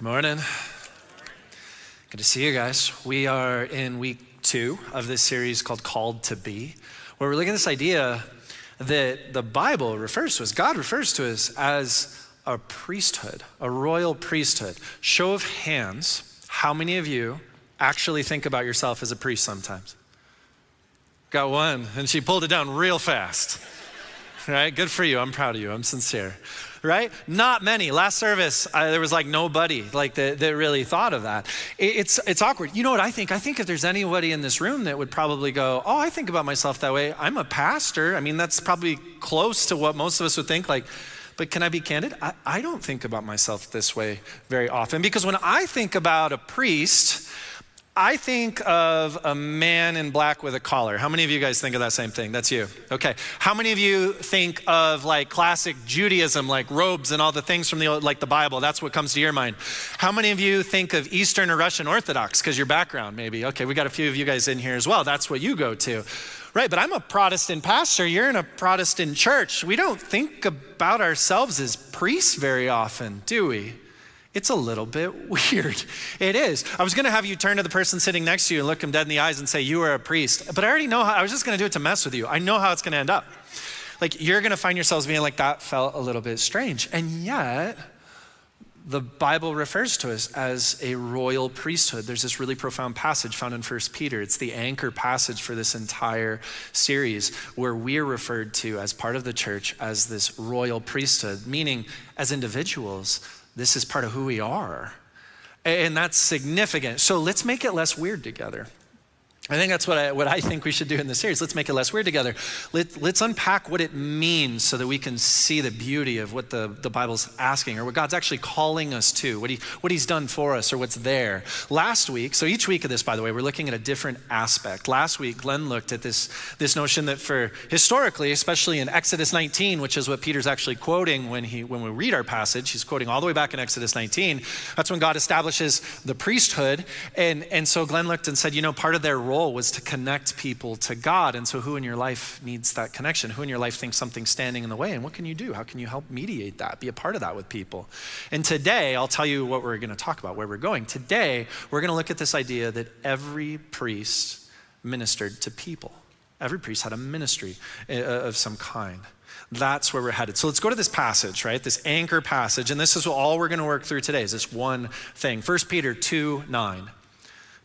Good morning. Good to see you guys. We are in week two of this series called Called to Be, where we're looking at this idea that the Bible refers to us, God refers to us as a priesthood, a royal priesthood. Show of hands, how many of you actually think about yourself as a priest sometimes? Got one, and she pulled it down real fast. Right? Good for you. I'm proud of you. I'm sincere right? Not many. Last service, uh, there was like nobody like that, that really thought of that. It, it's, it's awkward. You know what I think? I think if there's anybody in this room that would probably go, oh, I think about myself that way. I'm a pastor. I mean, that's probably close to what most of us would think. Like, but can I be candid? I, I don't think about myself this way very often because when I think about a priest, I think of a man in black with a collar. How many of you guys think of that same thing? That's you. Okay. How many of you think of like classic Judaism, like robes and all the things from the like the Bible? That's what comes to your mind. How many of you think of Eastern or Russian Orthodox because your background maybe? Okay, we got a few of you guys in here as well. That's what you go to. Right, but I'm a Protestant pastor. You're in a Protestant church. We don't think about ourselves as priests very often, do we? It's a little bit weird. It is. I was going to have you turn to the person sitting next to you and look him dead in the eyes and say, You are a priest. But I already know how, I was just going to do it to mess with you. I know how it's going to end up. Like, you're going to find yourselves being like, That felt a little bit strange. And yet, the Bible refers to us as a royal priesthood. There's this really profound passage found in 1 Peter. It's the anchor passage for this entire series where we're referred to as part of the church as this royal priesthood, meaning as individuals this is part of who we are. And that's significant. So let's make it less weird together. I think that's what I, what I think we should do in this series. Let's make it less weird together. Let, let's unpack what it means so that we can see the beauty of what the, the Bible's asking or what God's actually calling us to, what, he, what He's done for us or what's there. Last week, so each week of this, by the way, we're looking at a different aspect. Last week, Glenn looked at this, this notion that for historically, especially in Exodus 19, which is what Peter's actually quoting when, he, when we read our passage, he's quoting all the way back in Exodus 19. That's when God establishes the priesthood. And, and so Glenn looked and said, you know, part of their role role was to connect people to God. And so, who in your life needs that connection? Who in your life thinks something's standing in the way? And what can you do? How can you help mediate that? Be a part of that with people. And today, I'll tell you what we're going to talk about, where we're going. Today, we're going to look at this idea that every priest ministered to people. Every priest had a ministry uh, of some kind. That's where we're headed. So let's go to this passage, right? This anchor passage. And this is all we're going to work through today is this one thing. 1 Peter 2 9.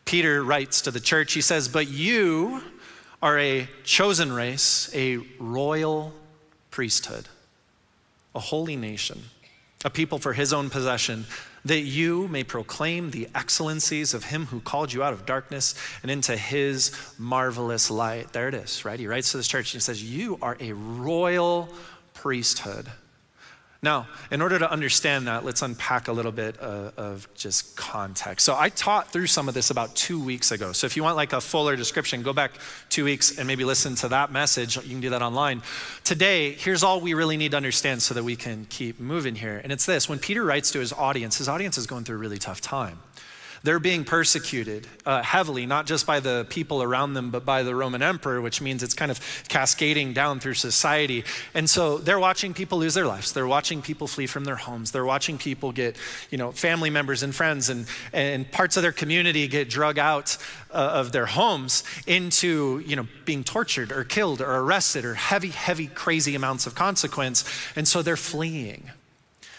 Peter writes to the church, he says, But you are a chosen race, a royal priesthood, a holy nation, a people for his own possession, that you may proclaim the excellencies of him who called you out of darkness and into his marvelous light. There it is, right? He writes to this church and he says, You are a royal priesthood now, in order to understand that, let's unpack a little bit of, uh, of, just context. So, I taught through some of this about two weeks ago. So, if you want like a fuller description, go back two weeks and maybe listen to that message. You can do that online. Today, here's all we really need to understand so that we can keep moving here. And it's this when Peter writes to his audience, his audience is going through a really tough time. They're being persecuted uh, heavily, not just by the people around them, but by the Roman emperor, which means it's kind of cascading down through society. And so they're watching people lose their lives. They're watching people flee from their homes. They're watching people get, you know, family members and friends and, and parts of their community get drug out uh, of their homes into, you know, being tortured or killed or arrested or heavy, heavy, crazy amounts of consequence. And so they're fleeing.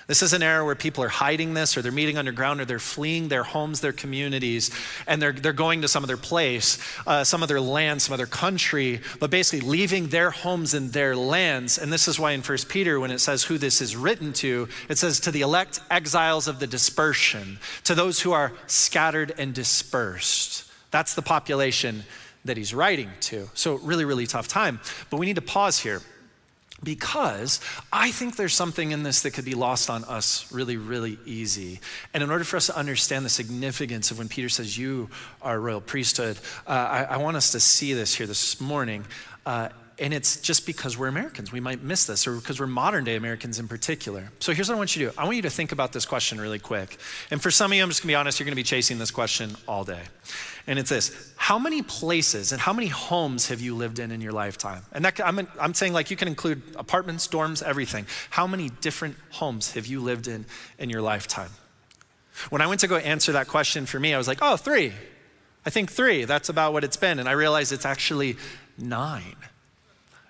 This is an era where people are hiding this, or they're meeting underground, or they're fleeing their homes, their communities, and they're, they're going to some other place, uh, some other land, some other country, but basically leaving their homes and their lands. And this is why in 1 Peter, when it says who this is written to, it says to the elect exiles of the dispersion, to those who are scattered and dispersed. That's the population that he's writing to. So, really, really tough time. But we need to pause here because I think there's something in this that could be lost on us really, really easy. And in order for us to understand the significance of when Peter says, You are royal priesthood, uh, I, I, want us to see this here this morning. Uh, and it's just because we're Americans. We might miss this, or because we're modern day Americans in particular. So here's what I want you to do I want you to think about this question really quick. And for some of you, I'm just gonna be honest, you're gonna be chasing this question all day. And it's this How many places and how many homes have you lived in in your lifetime? And that, I'm, I'm saying, like, you can include apartments, dorms, everything. How many different homes have you lived in in your lifetime? When I went to go answer that question for me, I was like, oh, three. I think three. That's about what it's been. And I realized it's actually nine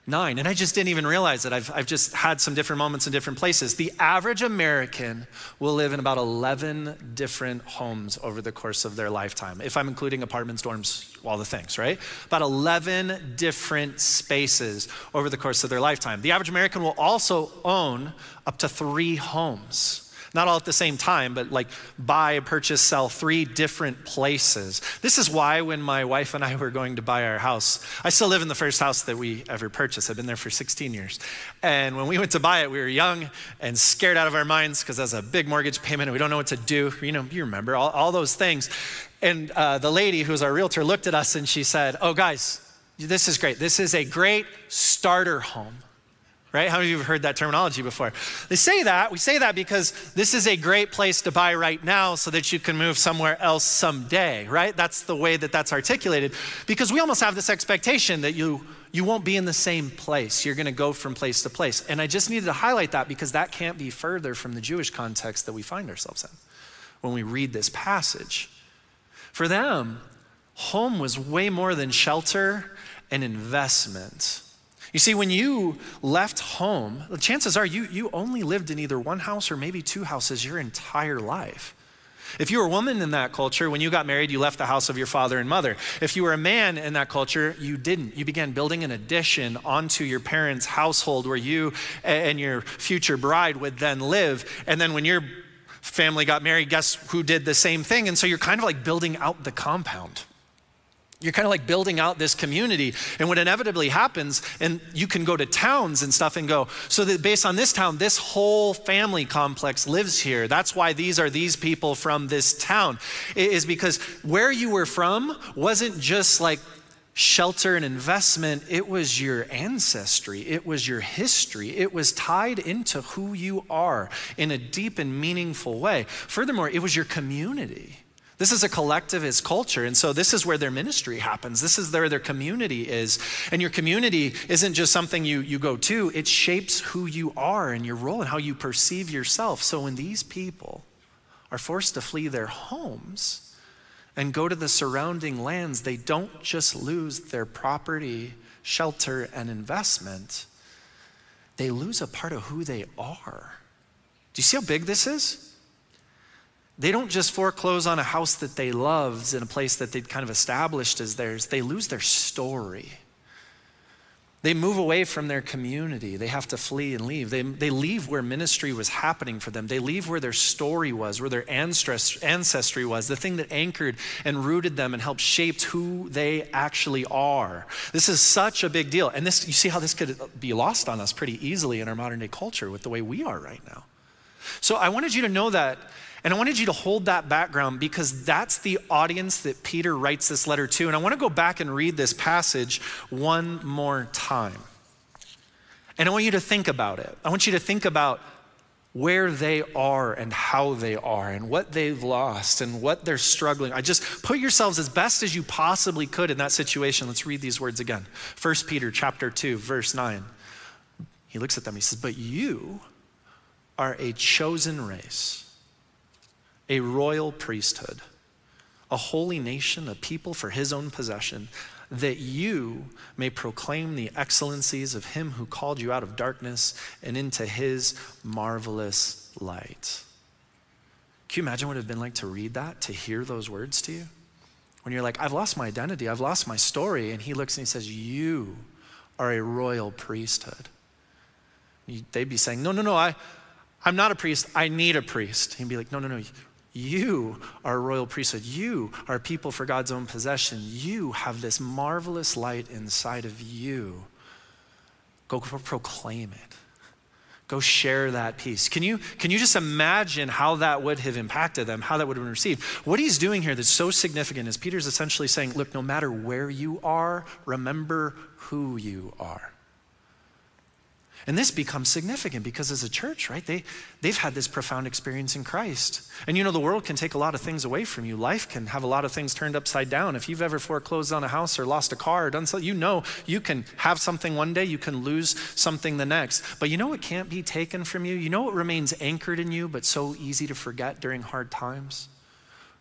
nine. And I just didn't even realize it. I've, I've just had some different moments in different places. The average American will live in about 11 different homes over the course of their lifetime, if I'm including apartments, dorms, all the things, right? About 11 different spaces over the course of their lifetime. The average American will also own up to three homes not all at the same time, but like buy, purchase, sell, three different places. This is why when my wife and I were going to buy our house, I still live in the first house that we ever purchased. I've been there for 16 years. And when we went to buy it, we were young and scared out of our minds because that's a big mortgage payment and we don't know what to do. You know, you remember all, all those things. And uh, the lady who was our realtor looked at us and she said, Oh, guys, this is great. This is a great starter home right? How many of you have heard that terminology before? They say that, we say that because this is a great place to buy right now so that you can move somewhere else someday, right? That's the way that that's articulated because we almost have this expectation that you you won't be in the same place. You're going to go from place to place. And I just needed to highlight that because that can't be further from the Jewish context that we find ourselves in when we read this passage. For them, home was way more than shelter and investment. You see, when you left home, the chances are you, you only lived in either one house or maybe two houses your entire life. If you were a woman in that culture, when you got married, you left the house of your father and mother. If you were a man in that culture, you didn't. You began building an addition onto your parents' household where you and your future bride would then live. And then when your family got married, guess who did the same thing? And so you're kind of like building out the compound. You're kind of like building out this community. And what inevitably happens, and you can go to towns and stuff and go, so that based on this town, this whole family complex lives here. That's why these are these people from this town, is because where you were from wasn't just like shelter and investment, it was your ancestry, it was your history, it was tied into who you are in a deep and meaningful way. Furthermore, it was your community. This is a collectivist culture. And so this is where their ministry happens. This is where their community is. And your community isn't just something you, you go to, it shapes who you are and your role and how you perceive yourself. So when these people are forced to flee their homes and go to the surrounding lands, they don't just lose their property, shelter, and investment, they lose a part of who they are. Do you see how big this is? They don't just foreclose on a house that they loved in a place that they'd kind of established as theirs, they lose their story. They move away from their community. They have to flee and leave. They, they leave where ministry was happening for them. They leave where their story was, where their ancestry was, the thing that anchored and rooted them and helped shape who they actually are. This is such a big deal. And this, you see how this could be lost on us pretty easily in our modern day culture with the way we are right now. So I wanted you to know that and I wanted you to hold that background because that's the audience that Peter writes this letter to. And I want to go back and read this passage one more time. And I want you to think about it. I want you to think about where they are and how they are and what they've lost and what they're struggling. I just put yourselves as best as you possibly could in that situation. Let's read these words again. 1 Peter chapter 2 verse 9. He looks at them. He says, "But you are a chosen race." A royal priesthood, a holy nation, a people for his own possession, that you may proclaim the excellencies of him who called you out of darkness and into his marvelous light. Can you imagine what it would have been like to read that, to hear those words to you? When you're like, I've lost my identity, I've lost my story. And he looks and he says, You are a royal priesthood. They'd be saying, No, no, no, I, I'm not a priest. I need a priest. He'd be like, No, no, no. You are a royal priesthood. You are people for God's own possession. You have this marvelous light inside of you. Go proclaim it. Go share that peace. Can you, can you just imagine how that would have impacted them, how that would have been received? What he's doing here that's so significant is Peter's essentially saying, look, no matter where you are, remember who you are. And this becomes significant because as a church, right, they, they've had this profound experience in Christ. And you know, the world can take a lot of things away from you. Life can have a lot of things turned upside down. If you've ever foreclosed on a house or lost a car or done something, you know you can have something one day, you can lose something the next. But you know what can't be taken from you? You know what remains anchored in you but so easy to forget during hard times?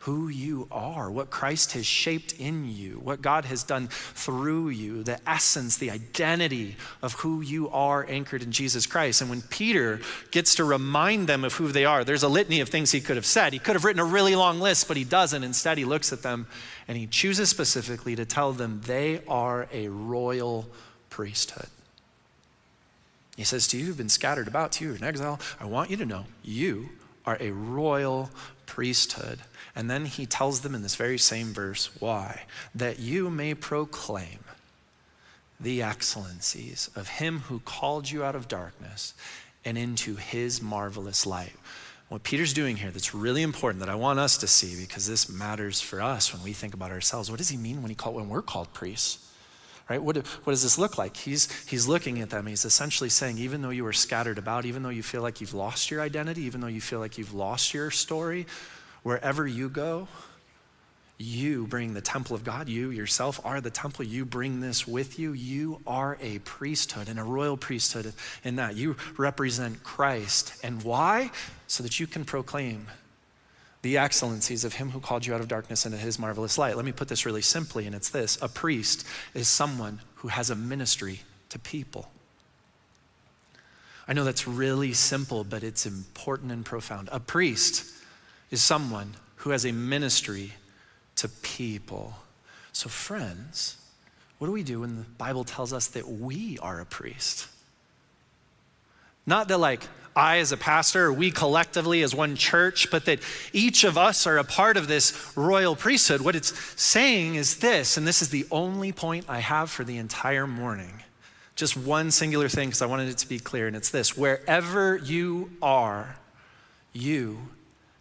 Who you are, what Christ has shaped in you, what God has done through you, the essence, the identity of who you are anchored in Jesus Christ. And when Peter gets to remind them of who they are, there's a litany of things he could have said. He could have written a really long list, but he doesn't. Instead, he looks at them and he chooses specifically to tell them they are a royal priesthood. He says to you who've been scattered about, to you in exile, I want you to know you are a royal priesthood. And then he tells them in this very same verse why? That you may proclaim the excellencies of him who called you out of darkness and into his marvelous light. What Peter's doing here that's really important that I want us to see because this matters for us when we think about ourselves. What does he mean when he called when we're called priests? Right? What, what does this look like? He's, he's looking at them. He's essentially saying, even though you are scattered about, even though you feel like you've lost your identity, even though you feel like you've lost your story, wherever you go, you bring the temple of God. You yourself are the temple. You bring this with you. You are a priesthood and a royal priesthood in that. You represent Christ. And why? So that you can proclaim the excellencies of him who called you out of darkness into his marvelous light. Let me put this really simply, and it's this a priest is someone who has a ministry to people. I know that's really simple, but it's important and profound. A priest is someone who has a ministry to people. So, friends, what do we do when the Bible tells us that we are a priest? Not that, like, I as a pastor, we collectively as one church, but that each of us are a part of this royal priesthood. What it's saying is this, and this is the only point I have for the entire morning. Just one singular thing, because I wanted it to be clear, and it's this wherever you are, you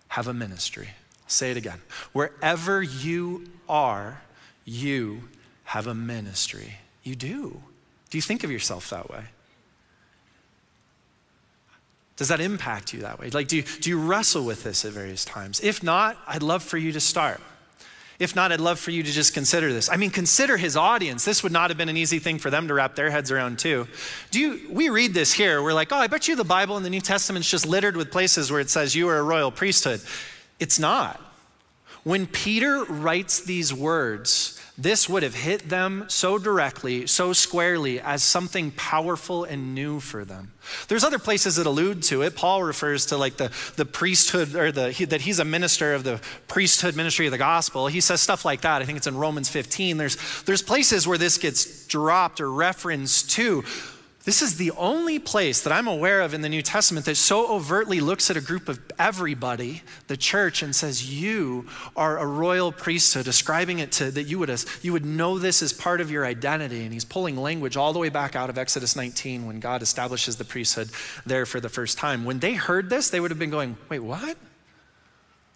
have a ministry. I'll say it again. Wherever you are, you have a ministry. You do. Do you think of yourself that way? Does that impact you that way? Like, do you, do you wrestle with this at various times? If not, I'd love for you to start. If not, I'd love for you to just consider this. I mean, consider his audience. This would not have been an easy thing for them to wrap their heads around, too. Do you, we read this here. We're like, oh, I bet you the Bible and the New Testament's just littered with places where it says you are a royal priesthood. It's not. When Peter writes these words, this would have hit them so directly, so squarely, as something powerful and new for them. There's other places that allude to it. Paul refers to like the, the priesthood, or the, he, that he's a minister of the priesthood ministry of the gospel. He says stuff like that. I think it's in Romans 15. There's, there's places where this gets dropped or referenced to. This is the only place that I'm aware of in the New Testament that so overtly looks at a group of everybody, the church, and says, You are a royal priesthood, describing it to that you would, you would know this as part of your identity. And he's pulling language all the way back out of Exodus 19 when God establishes the priesthood there for the first time. When they heard this, they would have been going, Wait, what?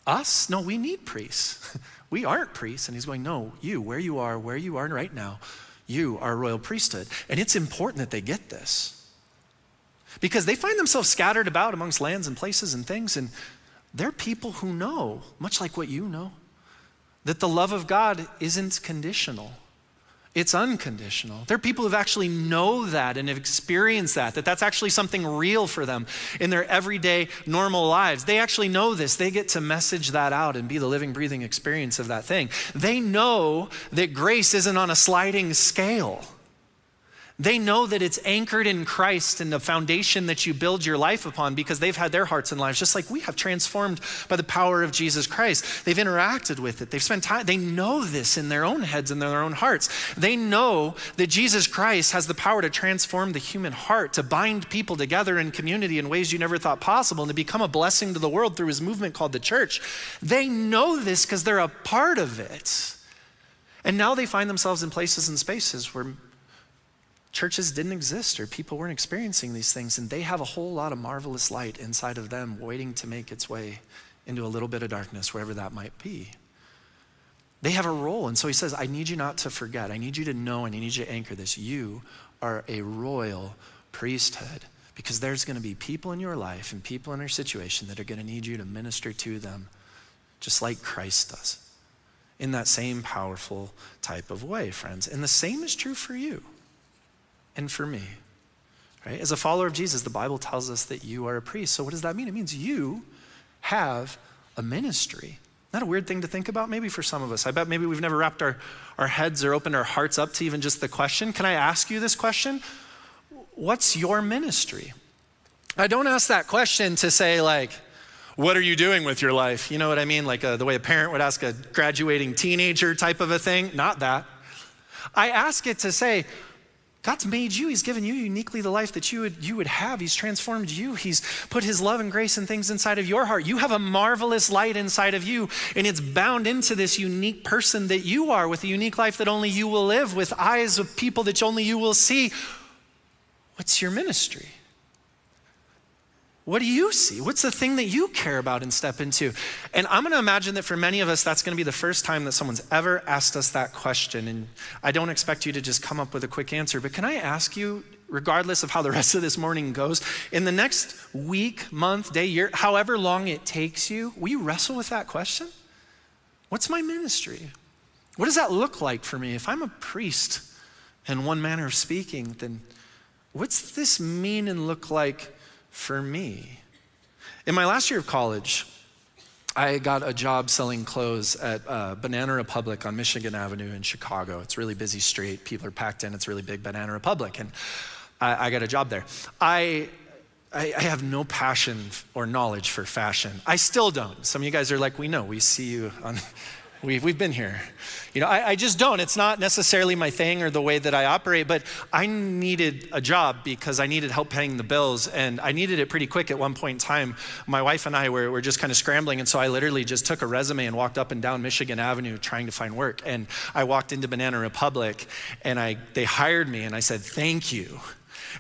Us? No, we need priests. we aren't priests. And he's going, No, you, where you are, where you are right now you are a royal priesthood. And it's important that they get this because they find themselves scattered about amongst lands and places and things, and they're people who know, much like what you know, that the love of God isn't conditional. It's unconditional. There are people who actually know that and have experienced that, that that's actually something real for them in their everyday, normal lives. They actually know this. They get to message that out and be the living, breathing experience of that thing. They know that grace isn't on a sliding scale. They know that it's anchored in Christ and the foundation that you build your life upon because they've had their hearts and lives just like we have transformed by the power of Jesus Christ. They've interacted with it. They've spent time. They know this in their own heads and their own hearts. They know that Jesus Christ has the power to transform the human heart, to bind people together in community in ways you never thought possible, and to become a blessing to the world through his movement called the church. They know this because they're a part of it. And now they find themselves in places and spaces where churches didn't exist or people weren't experiencing these things, and they have a whole lot of marvelous light inside of them waiting to make its way into a little bit of darkness, wherever that might be. They have a role. And so he says, I need you not to forget. I need you to know and I need you to anchor this. You are a royal priesthood because there's going to be people in your life and people in your situation that are going to need you to minister to them just like Christ does in that same powerful type of way, friends. And the same is true for you and for me. Right? As a follower of Jesus, the Bible tells us that you are a priest. So what does that mean? It means you have a ministry. Not a weird thing to think about, maybe for some of us. I bet maybe we've never wrapped our, our heads or opened our hearts up to even just the question. Can I ask you this question? What's your ministry? I don't ask that question to say, like, what are you doing with your life? You know what I mean? Like uh, the way a parent would ask a graduating teenager type of a thing. Not that. I ask it to say, God's made you. He's given you uniquely the life that you would, you would have. He's transformed you. He's put His love and grace and things inside of your heart. You have a marvelous light inside of you, and it's bound into this unique person that you are with a unique life that only you will live, with eyes of people that only you will see. What's your ministry? What do you see? What's the thing that you care about and step into? And I'm going to imagine that for many of us, that's going to be the first time that someone's ever asked us that question. And I don't expect you to just come up with a quick answer, but can I ask you, regardless of how the rest of this morning goes, in the next week, month, day, year, however long it takes you, will you wrestle with that question? What's my ministry? What does that look like for me? If I'm a priest in one manner of speaking, then what's this mean and look like for me? In my last year of college, I got a job selling clothes at uh, Banana Republic on Michigan Avenue in Chicago. It's really busy street. People are packed in. It's really big Banana Republic. And I, I got a job there. I, I, I, have no passion or knowledge for fashion. I still don't. Some of you guys are like, we know, we see you on We've, we've been here. You know, I, I, just don't. It's not necessarily my thing or the way that I operate, but I needed a job because I needed help paying the bills, and I needed it pretty quick at one point in time. My wife and I were, were just kind of scrambling, and so I literally just took a resume and walked up and down Michigan Avenue trying to find work. And I walked into Banana Republic, and I, they hired me, and I said, Thank you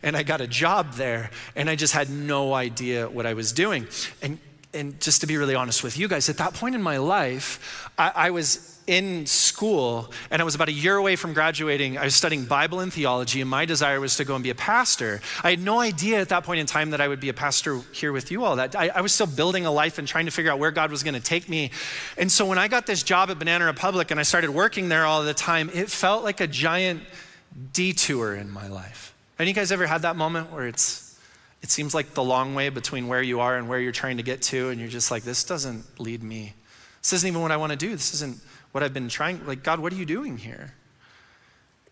and I got a job there, and I just had no idea what I was doing. And and just to be really honest with you guys, at that point in my life, I, I, was in school and I was about a year away from graduating. I was studying Bible and theology, and my desire was to go and be a pastor. I had no idea at that point in time that I would be a pastor here with you all. That I, I was still building a life and trying to figure out where God was going to take me. And so when I got this job at Banana Republic and I started working there all the time, it felt like a giant detour in my life. Any you guys ever had that moment where it's it seems like the long way between where you are and where you're trying to get to, and you're just like, this doesn't lead me. This isn't even what I want to do. This isn't what I've been trying. Like, God, what are you doing here?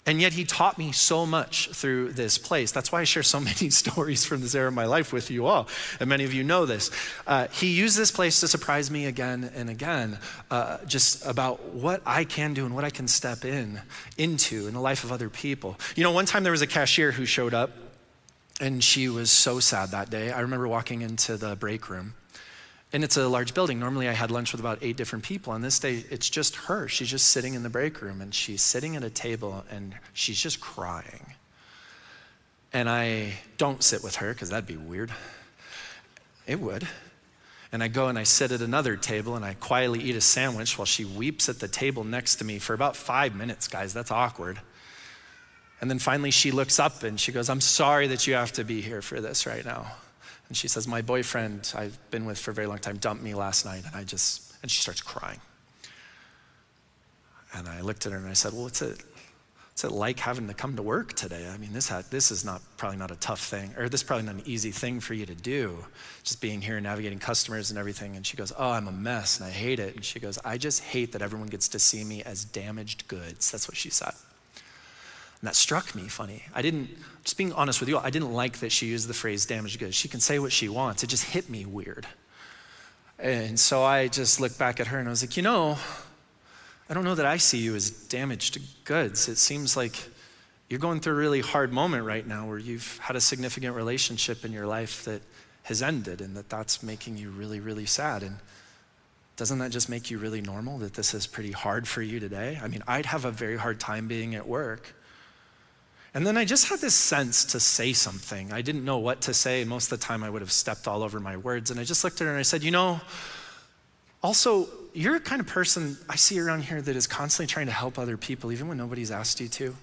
And yet, He taught me so much through this place. That's why I share so many stories from this era of my life with you all. And many of you know this. Uh, he used this place to surprise me again and again, uh, just about what I can do and what I can step in into in the life of other people. You know, one time there was a cashier who showed up and she was so sad that day. I remember walking into the break room, and it's a large building. Normally, I had lunch with about eight different people. On this day, it's just her. She's just sitting in the break room, and she's sitting at a table, and she's just crying. And I don't sit with her because that'd be weird. It would. And I go and I sit at another table and I quietly eat a sandwich while she weeps at the table next to me for about five minutes, guys. That's awkward. And then finally she looks up and she goes, I'm sorry that you have to be here for this right now. And she says, My boyfriend I've been with for a very long time dumped me last night. And I just, and she starts crying. And I looked at her and I said, Well, what's it, what's it like having to come to work today? I mean, this, this is not probably not a tough thing, or this is probably not an easy thing for you to do, just being here and navigating customers and everything. And she goes, Oh, I'm a mess and I hate it. And she goes, I just hate that everyone gets to see me as damaged goods. That's what she said. And that struck me funny. I didn't, just being honest with you, I didn't like that she used the phrase damaged goods. She can say what she wants. It just hit me weird. And so I just looked back at her and I was like, you know, I don't know that I see you as damaged goods. It seems like you're going through a really hard moment right now where you've had a significant relationship in your life that has ended and that that's making you really, really sad. And doesn't that just make you really normal that this is pretty hard for you today? I mean, I'd have a very hard time being at work and then I just had this sense to say something. I didn't know what to say. Most of the time, I would have stepped all over my words. And I just looked at her and I said, You know, also, you're a kind of person I see around here that is constantly trying to help other people, even when nobody's asked you to.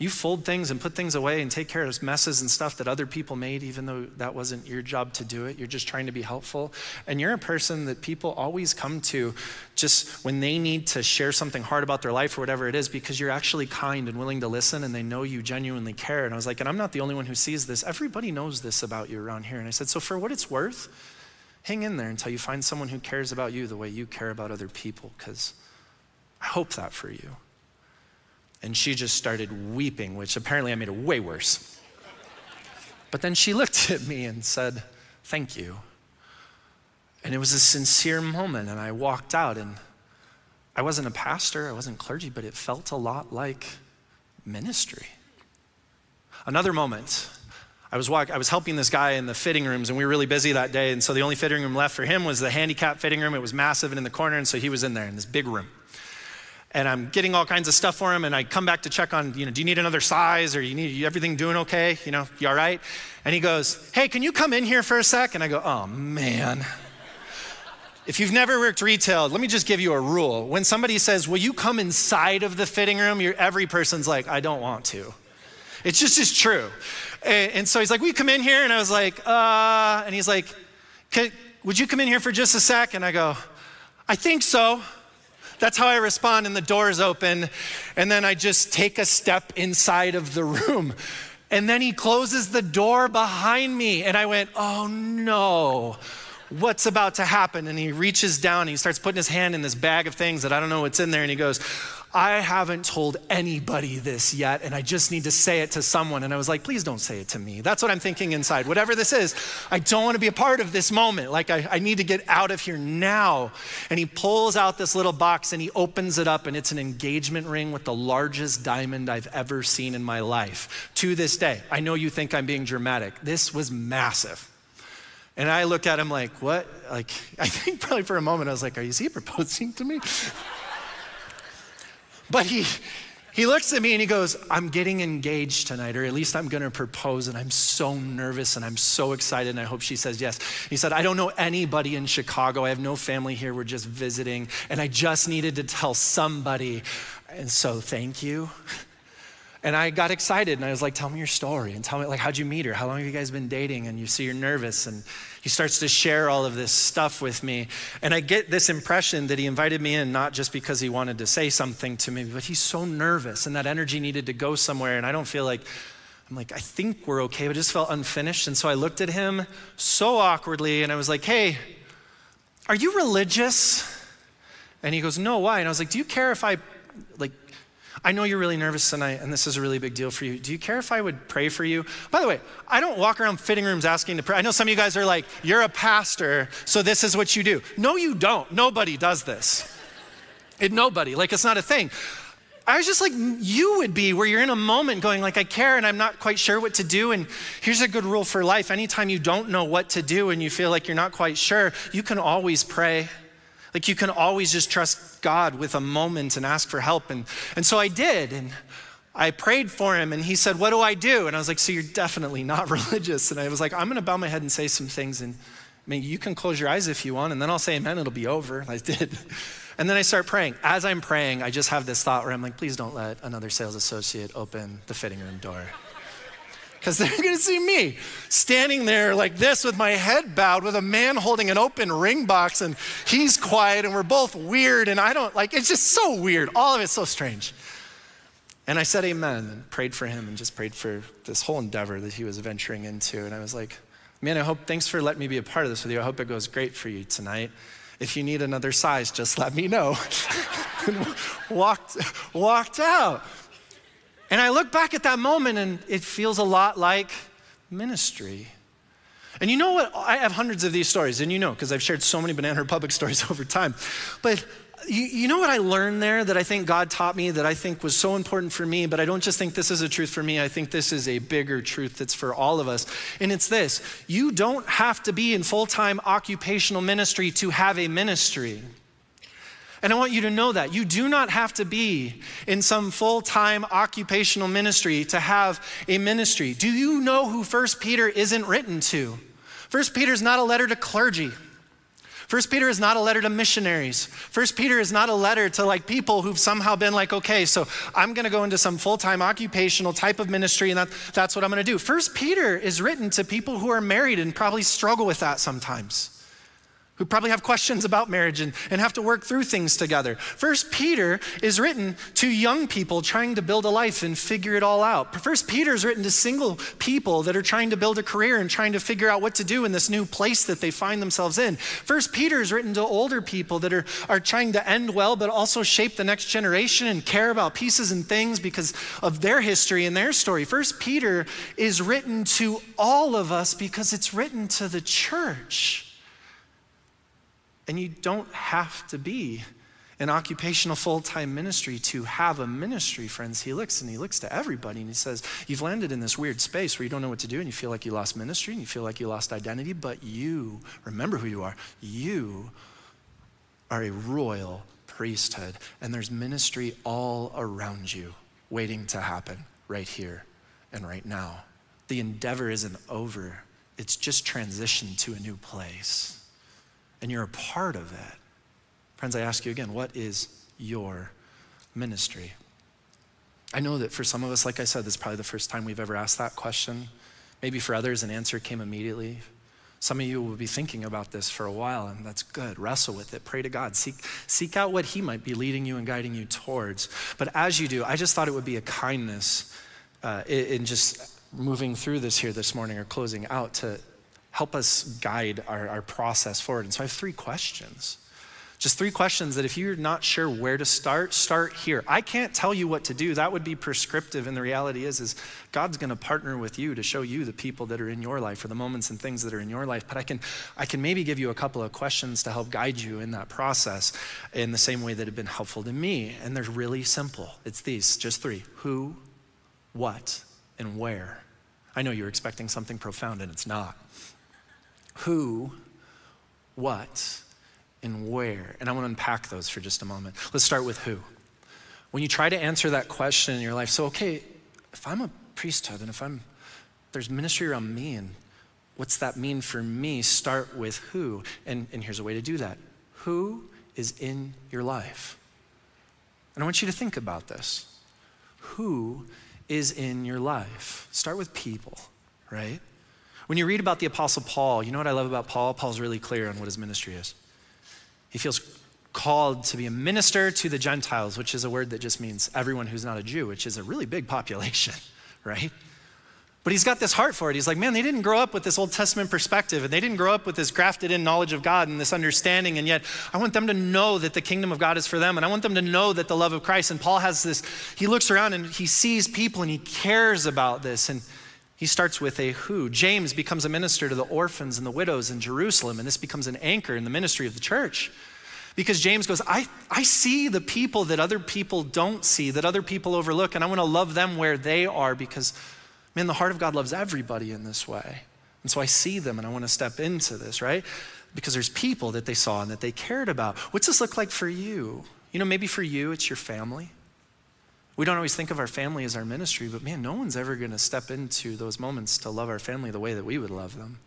You fold things and put things away and take care of messes and stuff that other people made, even though that wasn't your job to do it. You're just trying to be helpful. And you're a person that people always come to just when they need to share something hard about their life or whatever it is, because you're actually kind and willing to listen and they know you genuinely care. And I was like, and I'm not the only one who sees this. Everybody knows this about you around here. And I said, so for what it's worth, hang in there until you find someone who cares about you the way you care about other people, because I hope that for you. And she just started weeping, which apparently I made it way worse. But then she looked at me and said, Thank you. And it was a sincere moment. And I walked out, and I wasn't a pastor, I wasn't clergy, but it felt a lot like ministry. Another moment, I was, walk, I was helping this guy in the fitting rooms, and we were really busy that day. And so the only fitting room left for him was the handicap fitting room. It was massive and in the corner, and so he was in there in this big room and I'm getting all kinds of stuff for him. And I come back to check on, you know, do you need another size or you need everything doing okay? You know, you all right? And he goes, hey, can you come in here for a sec? And I go, oh man. if you've never worked retail, let me just give you a rule. When somebody says, will you come inside of the fitting room? Every person's like, I don't want to. It's just is true. And, and, so he's like, will you come in here? And I was like, uh, and he's like, would you come in here for just a sec? And I go, I think so. That's how I respond, and the door's open. And then I just take a step inside of the room. And then he closes the door behind me. And I went, oh no, what's about to happen? And he reaches down and he starts putting his hand in this bag of things that I don't know what's in there. And he goes, I haven't told anybody this yet, and I just need to say it to someone. And I was like, please don't say it to me. That's what I'm thinking inside. Whatever this is, I don't want to be a part of this moment. Like, I, I need to get out of here now. And he pulls out this little box and he opens it up, and it's an engagement ring with the largest diamond I've ever seen in my life. To this day, I know you think I'm being dramatic. This was massive. And I look at him like, what? Like, I think probably for a moment I was like, are you he proposing to me? But he, he looks at me and he goes, I'm getting engaged tonight, or at least I'm gonna propose, and I'm so nervous and I'm so excited, and I hope she says yes. He said, I don't know anybody in Chicago. I have no family here. We're just visiting, and I just needed to tell somebody. And so, thank you. And I got excited and I was like, tell me your story and tell me, like, how'd you meet her? How long have you guys been dating? And you see you're nervous. And he starts to share all of this stuff with me. And I get this impression that he invited me in not just because he wanted to say something to me, but he's so nervous and that energy needed to go somewhere. And I don't feel like, I'm like, I think we're okay, but it just felt unfinished. And so I looked at him so awkwardly and I was like, hey, are you religious? And he goes, no, why? And I was like, do you care if I like I know you're really nervous tonight, and this is a really big deal for you. Do you care if I would pray for you? By the way, I don't walk around fitting rooms asking to pray. I know some of you guys are like, you're a pastor, so this is what you do. No, you don't. Nobody does this. It, nobody. Like, it's not a thing. I was just like you would be, where you're in a moment going like, I care and I'm not quite sure what to do. And here's a good rule for life. Anytime you don't know what to do and you feel like you're not quite sure, you can always pray. Like you can always just trust God with a moment and ask for help. And, and so I did. And I prayed for him and he said, What do I do? And I was like, So you're definitely not religious. And I was like, I'm going to bow my head and say some things. And I mean, you can close your eyes if you want, and then I'll say amen, it'll be over. I did. And then I start praying. As I'm praying, I just have this thought where I'm like, Please don't let another sales associate open the fitting room door because they're going to see me standing there like this with my head bowed with a man holding an open ring box and he's quiet and we're both weird and I don't like it's just so weird. All of it's so strange. And I said amen and prayed for him and just prayed for this whole endeavor that he was venturing into. And I was like, man, I hope, thanks for letting me be a part of this with you. I hope it goes great for you tonight. If you need another size, just let me know. walked, walked out. And I look back at that moment and it feels a lot like ministry. And you know what? I have hundreds of these stories, and you know, because I've shared so many Banana Republic stories over time. But you, you, know what I learned there that I think God taught me that I think was so important for me, but I don't just think this is a truth for me. I think this is a bigger truth that's for all of us. And it's this you don't have to be in full time occupational ministry to have a ministry. And I want you to know that. You do not have to be in some full time occupational ministry to have a ministry. Do you know who First Peter isn't written to? First Peter is not a letter to clergy. First Peter is not a letter to missionaries. First Peter is not a letter to like people who've somehow been like, okay, so I'm going to go into some full-time occupational type of ministry and that, that's what I'm going to do. First Peter is written to people who are married and probably struggle with that sometimes who probably have questions about marriage and, and have to work through things together. First Peter is written to young people trying to build a life and figure it all out. First Peter is written to single people that are trying to build a career and trying to figure out what to do in this new place that they find themselves in. First Peter is written to older people that are, are trying to end well, but also shape the next generation and care about pieces and things because of their history and their story. First Peter is written to all of us because it's written to the church. And you don't have to be an occupational full time ministry to have a ministry, friends. He looks and he looks to everybody and he says, You've landed in this weird space where you don't know what to do and you feel like you lost ministry and you feel like you lost identity, but you, remember who you are. You are a royal priesthood, and there's ministry all around you waiting to happen right here and right now. The endeavor isn't over, it's just transitioned to a new place and you're a part of that. Friends, I ask you again, what is your ministry? I know that for some of us, like I said, this is probably the first time we've ever asked that question. Maybe for others, an answer came immediately. Some of you will be thinking about this for a while, and that's good. Wrestle with it. Pray to God. Seek, seek out what He might be leading you and guiding you towards. But as you do, I just thought it would be a kindness uh, in just moving through this here this morning or closing out to, help us guide our, our process forward. And so I have three questions. Just three questions that if you're not sure where to start, start here. I can't tell you what to do. That would be prescriptive. And the reality is, is God's going to partner with you to show you the people that are in your life or the moments and things that are in your life. But I can, I can maybe give you a couple of questions to help guide you in that process in the same way that have been helpful to me. And they're really simple. It's these, just three. Who, what, and where. I know you're expecting something profound and it's not who, what, and where. And I want to unpack those for just a moment. Let's start with who. When you try to answer that question in your life, so okay, if I'm a priesthood and if I'm there's ministry around me and what's that mean for me? Start with who. And, and here's a way to do that. Who is in your life? And I want you to think about this. Who is in your life? Start with people, right? When you read about the Apostle Paul, you know what I love about Paul? Paul's really clear on what his ministry is. He feels called to be a minister to the Gentiles, which is a word that just means everyone who's not a Jew, which is a really big population, right? But he's got this heart for it. He's like, man, they didn't grow up with this Old Testament perspective, and they didn't grow up with this grafted in knowledge of God and this understanding. And yet, I want them to know that the kingdom of God is for them, and I want them to know that the love of Christ. And Paul has this, he looks around and he sees people and he cares about this. And he starts with a who. James becomes a minister to the orphans and the widows in Jerusalem, and this becomes an anchor in the ministry of the church. Because James goes, I, I see the people that other people don't see, that other people overlook, and I want to love them where they are because, man, the heart of God loves everybody in this way. And so I see them and I want to step into this, right? Because there's people that they saw and that they cared about. What's this look like for you? You know, maybe for you, it's your family. We don't always think of our family as our ministry, but man, no one's ever going to step into those moments to love our family the way that we would love them.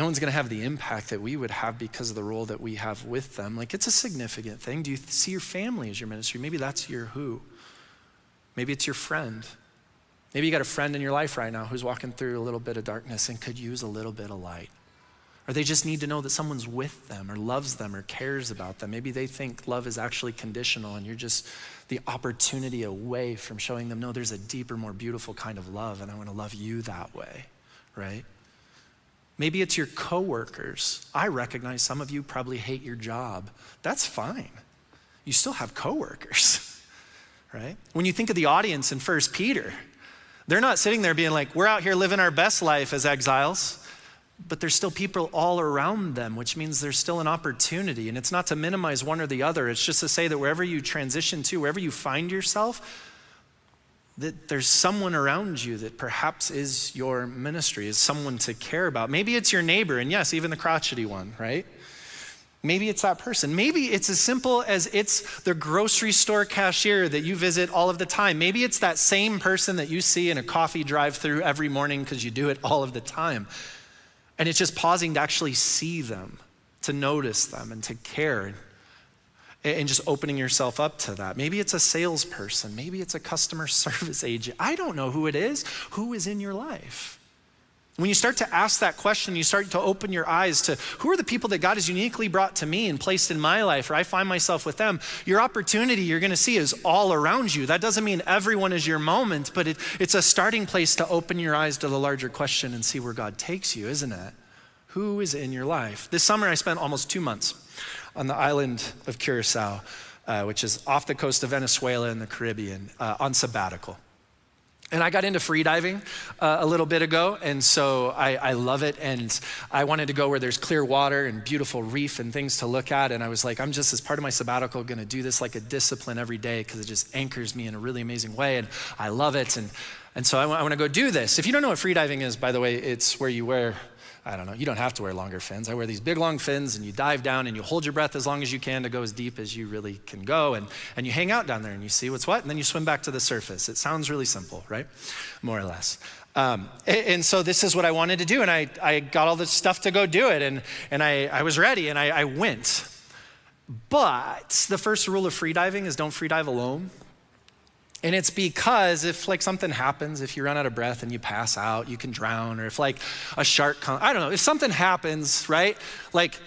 No one's going to have the impact that we would have because of the role that we have with them. Like, it's a significant thing. Do you see your family as your ministry? Maybe that's your who. Maybe it's your friend. Maybe you got a friend in your life right now who's walking through a little bit of darkness and could use a little bit of light. Or they just need to know that someone's with them or loves them or cares about them. Maybe they think love is actually conditional and you're just the opportunity away from showing them, no, there's a deeper, more beautiful kind of love, and I want to love you that way, right? Maybe it's your coworkers. I recognize some of you probably hate your job. That's fine. You still have coworkers, right? When you think of the audience in First Peter, they're not sitting there being like, we're out here living our best life as exiles but there's still people all around them, which means there's still an opportunity. And it's not to minimize one or the other, it's just to say that wherever you transition to, wherever you find yourself, that there's someone around you that perhaps is your ministry, is someone to care about. Maybe it's your neighbor, and yes, even the crotchety one, right? Maybe it's that person. Maybe it's as simple as it's the grocery store cashier that you visit all of the time. Maybe it's that same person that you see in a coffee drive through every morning because you do it all of the time. And it's just pausing to actually see them to notice them and to care and just opening yourself up to that. Maybe it's a salesperson, maybe it's a customer service agent. I don't know who it is. Who is in your life? When you start to ask that question, you start to open your eyes to who are the people that God has uniquely brought to me and placed in my life, or I find myself with them. Your opportunity you're going to see is all around you. That doesn't mean everyone is your moment, but it, it's a starting place to open your eyes to the larger question and see where God takes you, isn't it? Who is in your life? This summer, I spent almost two months on the island of Curacao, uh, which is off the coast of Venezuela in the Caribbean, uh, on sabbatical. And I got into freediving uh, a little bit ago, and so I, I, love it. And I wanted to go where there's clear water and beautiful reef and things to look at. And I was like, I'm just, as part of my sabbatical, going to do this like a discipline every day because it just anchors me in a really amazing way. And I love it. And, and so I, w- I want to go do this. If you don't know what freediving is, by the way, it's where you wear I don't know, you don't have to wear longer fins. I wear these big long fins and you dive down and you hold your breath as long as you can to go as deep as you really can go. And, and you hang out down there and you see what's what, and then you swim back to the surface. It sounds really simple, right? More or less. Um, and, so this is what I wanted to do. And I, I got all the stuff to go do it. And, and I, I was ready and I, I went. But the first rule of freediving is don't freedive alone. And it's because if like something happens, if you run out of breath and you pass out, you can drown, or if like a shark comes, I don't know, if something happens, right? Like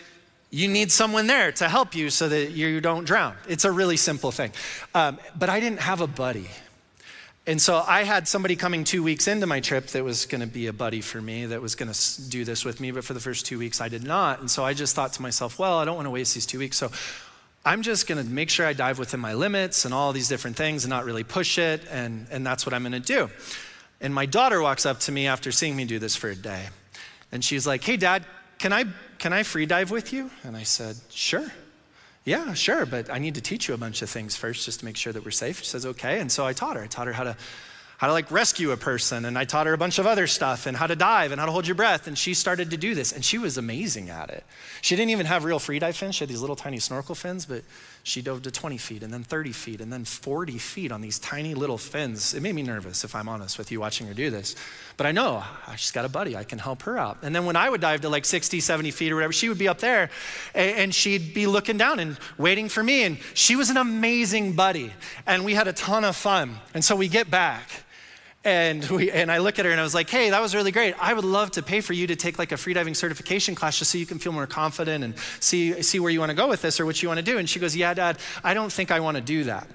you need someone there to help you so that you don't drown. It's a really simple thing. Um, but I didn't have a buddy. And so I had somebody coming two weeks into my trip that was going to be a buddy for me, that was going to do this with me. But for the first two weeks, I did not. And so I just thought to myself, well, I don't want to waste these two weeks. So I'm just going to make sure I dive within my limits and all these different things and not really push it. And, and that's what I'm going to do. And my daughter walks up to me after seeing me do this for a day. And she's like, Hey, dad, can I, can I free dive with you? And I said, Sure. Yeah, sure, but I need to teach you a bunch of things first just to make sure that we're safe. She says, Okay. And so I taught her. I taught her how to how to like rescue a person and i taught her a bunch of other stuff and how to dive and how to hold your breath and she started to do this and she was amazing at it. She didn't even have real free dive fins she had these little tiny snorkel fins but she dove to 20 feet and then 30 feet and then 40 feet on these tiny little fins. It made me nervous if i'm honest with you watching her do this. But i know she's got a buddy i can help her out. And then when i would dive to like 60 70 feet or whatever she would be up there and she'd be looking down and waiting for me and she was an amazing buddy and we had a ton of fun. And so we get back and, we, and I look at her and I was like, hey, that was really great. I would love to pay for you to take like a freediving certification class just so you can feel more confident and see, see where you want to go with this or what you want to do. And she goes, yeah, dad, I don't think I want to do that.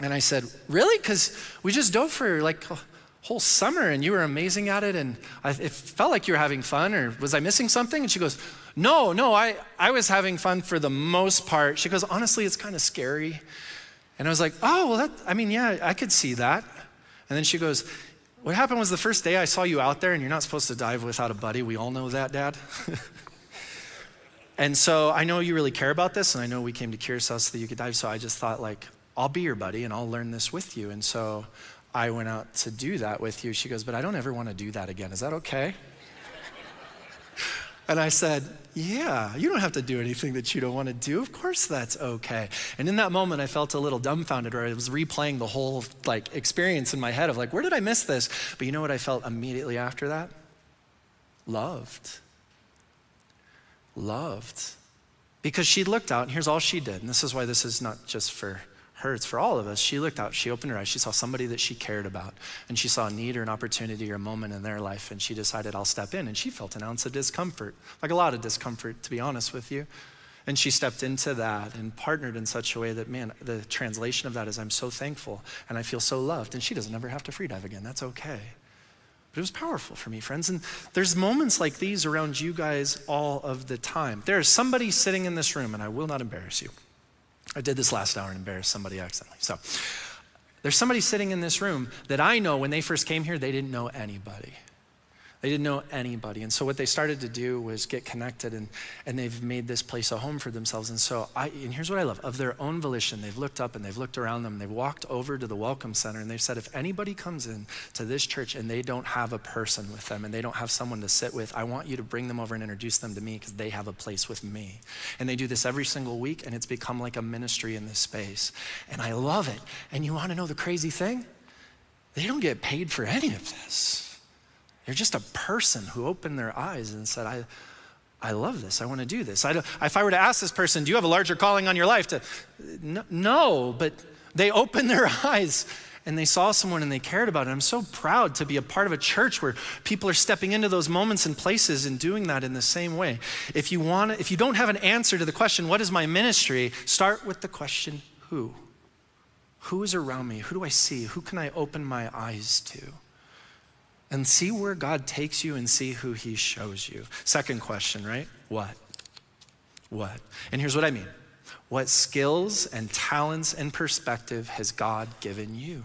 And I said, really? Because we just dove for like a whole summer and you were amazing at it and I, it felt like you were having fun or was I missing something? And she goes, no, no, I, I was having fun for the most part. She goes, honestly, it's kind of scary. And I was like, oh, well, that, I mean, yeah, I could see that. And then she goes, What happened was the first day I saw you out there, and you're not supposed to dive without a buddy. We all know that, Dad. and so I know you really care about this, and I know we came to Curacao so that you could dive. So I just thought, like, I'll be your buddy and I'll learn this with you. And so I went out to do that with you. She goes, But I don't ever want to do that again. Is that okay? And I said, Yeah, you don't have to do anything that you don't want to do. Of course that's okay. And in that moment, I felt a little dumbfounded, where I was replaying the whole like experience in my head of like, where did I miss this? But you know what I felt immediately after that? Loved. Loved. Because she looked out, and here's all she did. And this is why this is not just for her, it's for all of us. She looked out, she opened her eyes, she saw somebody that she cared about, and she saw a need or an opportunity or a moment in their life, and she decided, I'll step in. And she felt an ounce of discomfort, like a lot of discomfort, to be honest with you. And she stepped into that and partnered in such a way that, man, the translation of that is, I'm so thankful and I feel so loved. And she doesn't ever have to free dive again. That's okay. But it was powerful for me, friends. And there's moments like these around you guys all of the time. There is somebody sitting in this room, and I will not embarrass you I did this last hour and embarrassed somebody accidentally. So there's somebody sitting in this room that I know when they first came here, they didn't know anybody. They didn't know anybody. And so what they started to do was get connected and, and they've made this place a home for themselves. And so I, and here's what I love. Of their own volition, they've looked up and they've looked around them. They've walked over to the welcome center and they've said, if anybody comes in to this church and they don't have a person with them and they don't have someone to sit with, I want you to bring them over and introduce them to me because they have a place with me. And they do this every single week and it's become like a ministry in this space. And I love it. And you want to know the crazy thing? They don't get paid for any of this. They're just a person who opened their eyes and said, I, I love this. I want to do this. I if I were to ask this person, do you have a larger calling on your life? To, no, no, but they opened their eyes and they saw someone and they cared about it. I'm so proud to be a part of a church where people are stepping into those moments and places and doing that in the same way. If you want, if you don't have an answer to the question, what is my ministry? Start with the question, who? Who is around me? Who do I see? Who can I open my eyes to? And see where God takes you and see who he shows you. Second question, right? What? What? And here's what I mean. What skills and talents and perspective has God given you?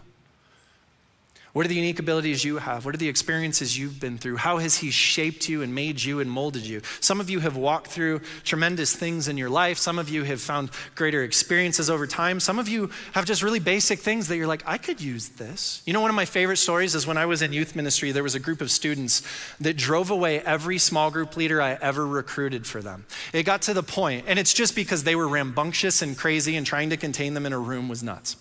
What are the unique abilities you have? What are the experiences you've been through? How has He shaped you and made you and molded you? Some of you have walked through tremendous things in your life. Some of you have found greater experiences over time. Some of you have just really basic things that you're like, I could use this. You know, one of my favorite stories is when I was in youth ministry, there was a group of students that drove away every small group leader I ever recruited for them. It got to the point, and it's just because they were rambunctious and crazy, and trying to contain them in a room was nuts.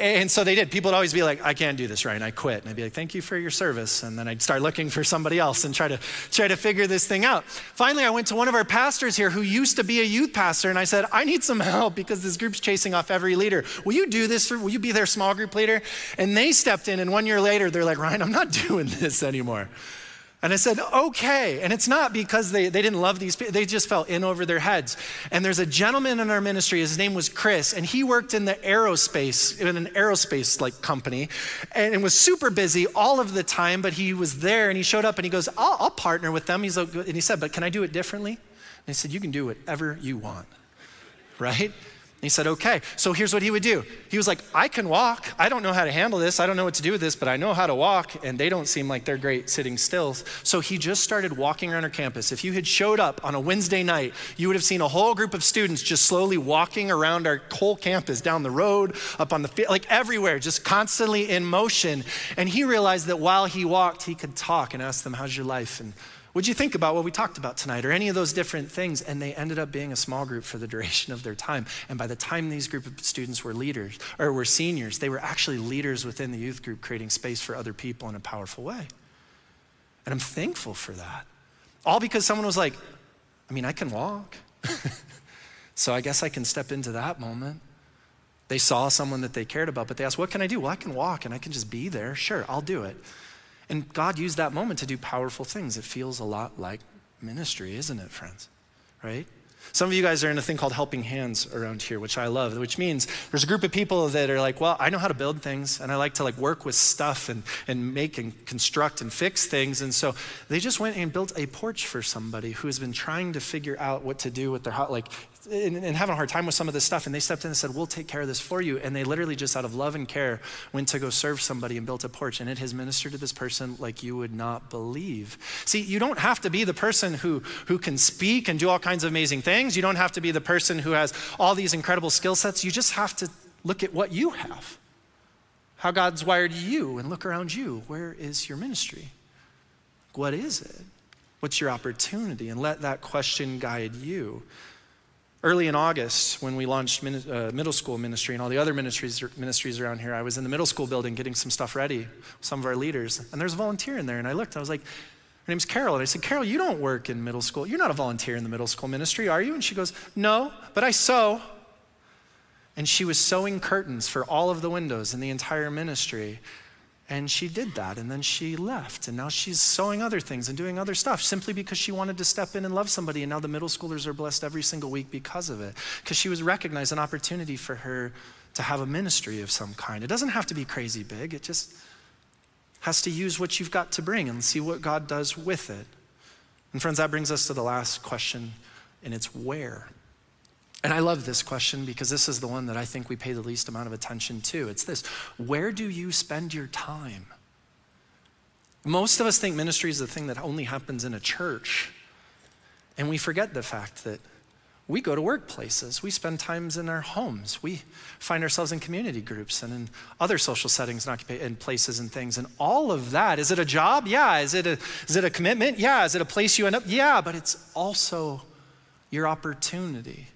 And so they did. People would always be like, I can't do this, right? And I quit. And I'd be like, thank you for your service. And then I'd start looking for somebody else and try to try to figure this thing out. Finally, I went to one of our pastors here who used to be a youth pastor, and I said, I need some help because this group's chasing off every leader. Will you do this for will you be their small group leader? And they stepped in, and one year later, they're like, Ryan, I'm not doing this anymore. And I said, okay. And it's not because they, they didn't love these people, they just fell in over their heads. And there's a gentleman in our ministry, his name was Chris, and he worked in the aerospace, in an aerospace like company, and was super busy all of the time, but he was there and he showed up and he goes, I'll, I'll partner with them. He's like, and he said, but can I do it differently? And he said, you can do whatever you want, right? He said, okay. So here's what he would do. He was like, I can walk. I don't know how to handle this. I don't know what to do with this, but I know how to walk. And they don't seem like they're great sitting still. So he just started walking around our campus. If you had showed up on a Wednesday night, you would have seen a whole group of students just slowly walking around our whole campus, down the road, up on the field, like everywhere, just constantly in motion. And he realized that while he walked, he could talk and ask them, How's your life? And What'd you think about what we talked about tonight or any of those different things? And they ended up being a small group for the duration of their time. And by the time these group of students were leaders or were seniors, they were actually leaders within the youth group, creating space for other people in a powerful way. And I'm thankful for that. All because someone was like, I mean, I can walk. so I guess I can step into that moment. They saw someone that they cared about, but they asked, What can I do? Well, I can walk and I can just be there. Sure, I'll do it. And God used that moment to do powerful things. It feels a lot like ministry, isn't it, friends? Right? Some of you guys are in a thing called helping hands around here, which I love, which means there's a group of people that are like, well, I know how to build things and I like to like work with stuff and, and make and construct and fix things. And so they just went and built a porch for somebody who has been trying to figure out what to do with their house, like and, and, having a hard time with some of this stuff. And they stepped in and said, We'll take care of this for you. And they literally, just out of love and care, went to go serve somebody and built a porch. And it has ministered to this person like you would not believe. See, you don't have to be the person who, who can speak and do all kinds of amazing things. You don't have to be the person who has all these incredible skill sets. You just have to look at what you have, how God's wired you, and look around you. Where is your ministry? What is it? What's your opportunity? And let that question guide you. Early in August, when we launched uh, middle school ministry and all the other ministries, ministries around here, I was in the middle school building getting some stuff ready, some of our leaders, and there's a volunteer in there. And I looked, I was like, her name's Carol. And I said, Carol, you don't work in middle school. You're not a volunteer in the middle school ministry, are you? And she goes, No, but I sew. And she was sewing curtains for all of the windows in the entire ministry. And she did that, and then she left. And now she's sewing other things and doing other stuff simply because she wanted to step in and love somebody. And now the middle schoolers are blessed every single week because of it. Because she was recognized an opportunity for her to have a ministry of some kind. It doesn't have to be crazy big, it just has to use what you've got to bring and see what God does with it. And friends, that brings us to the last question, and it's where. And I love this question because this is the one that I think we pay the least amount of attention to. It's this Where do you spend your time? Most of us think ministry is the thing that only happens in a church. And we forget the fact that we go to workplaces, we spend times in our homes, we find ourselves in community groups and in other social settings and, places and things. And all of that, is it a job? Yeah. Is it a, is it a commitment? Yeah. Is it a place you end up? Yeah. But it's also your opportunity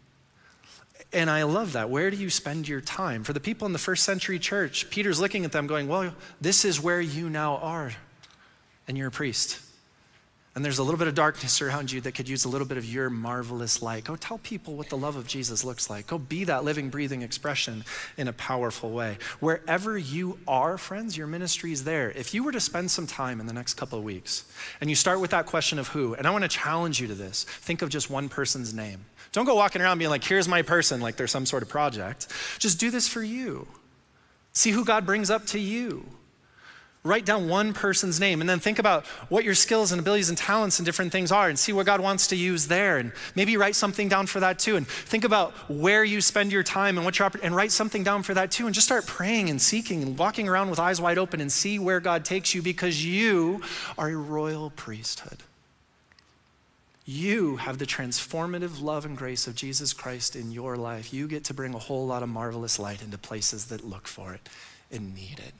and I love that. Where do you spend your time? For the people in the first century church, Peter's looking at them going, Well, this is where you now are, and you're a priest. and there's a little bit of darkness around you that could use a little bit of your marvelous light, go tell people what the love of Jesus looks like. Go be that living, breathing expression in a powerful way. Wherever you are, friends, your ministry is there. If you were to spend some time in the next couple of weeks and you start with that question of who, and I want to challenge you to this think of just one person's name. Don't go walking around being like, here's my person, like there's some sort of project. Just do this for you. See who God brings up to you. Write down one person's name and then think about what your skills and abilities and talents and different things are and see what God wants to use there. And maybe write something down for that too. And think about where you spend your time and what your and write something down for that too. And just start praying and seeking and walking around with eyes wide open and see where God takes you because you are a royal priesthood. You have the transformative love and grace of Jesus Christ in your life. You get to bring a whole lot of marvelous light into places that look for it and need it.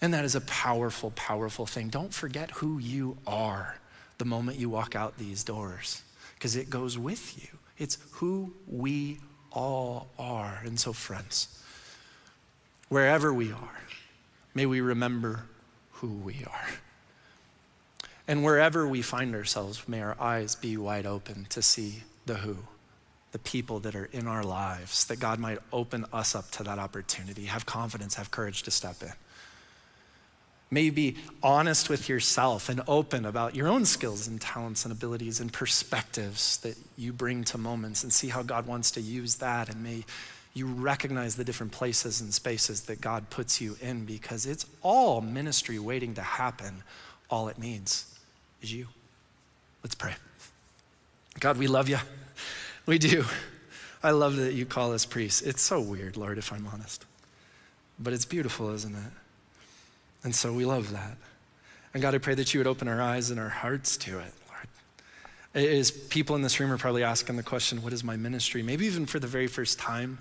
And that is a powerful, powerful thing. Don't forget who you are the moment you walk out these doors, because it goes with you. It's who we all are. And so, friends, wherever we are, may we remember who we are. And wherever we find ourselves, may our eyes be wide open to see the who, the people that are in our lives, that God might open us up to that opportunity. Have confidence, have courage to step in. May you be honest with yourself and open about your own skills and talents and abilities and perspectives that you bring to moments and see how God wants to use that. And may you recognize the different places and spaces that God puts you in because it's all ministry waiting to happen. All it needs is you. Let's pray. God, we love you. We do. I love that you call us priests. It's so weird, Lord, if I'm honest. But it's beautiful, isn't it? And so we love that. And God, I pray that you would open our eyes and our hearts to it, Lord. As people in this room are probably asking the question, what is my ministry? Maybe even for the very first time,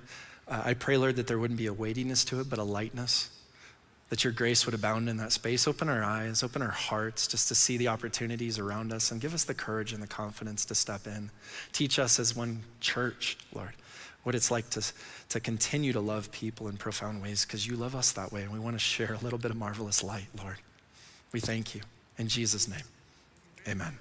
uh, I pray, Lord, that there wouldn't be a weightiness to it, but a lightness, that your grace would abound in that space. Open our eyes, open our hearts just to see the opportunities around us, and give us the courage and the confidence to step in. Teach us as one church, Lord, what it's like to, to continue to love people in profound ways because you love us that way and we want to share a little bit of marvelous light, Lord. We thank you. In Jesus' name, amen.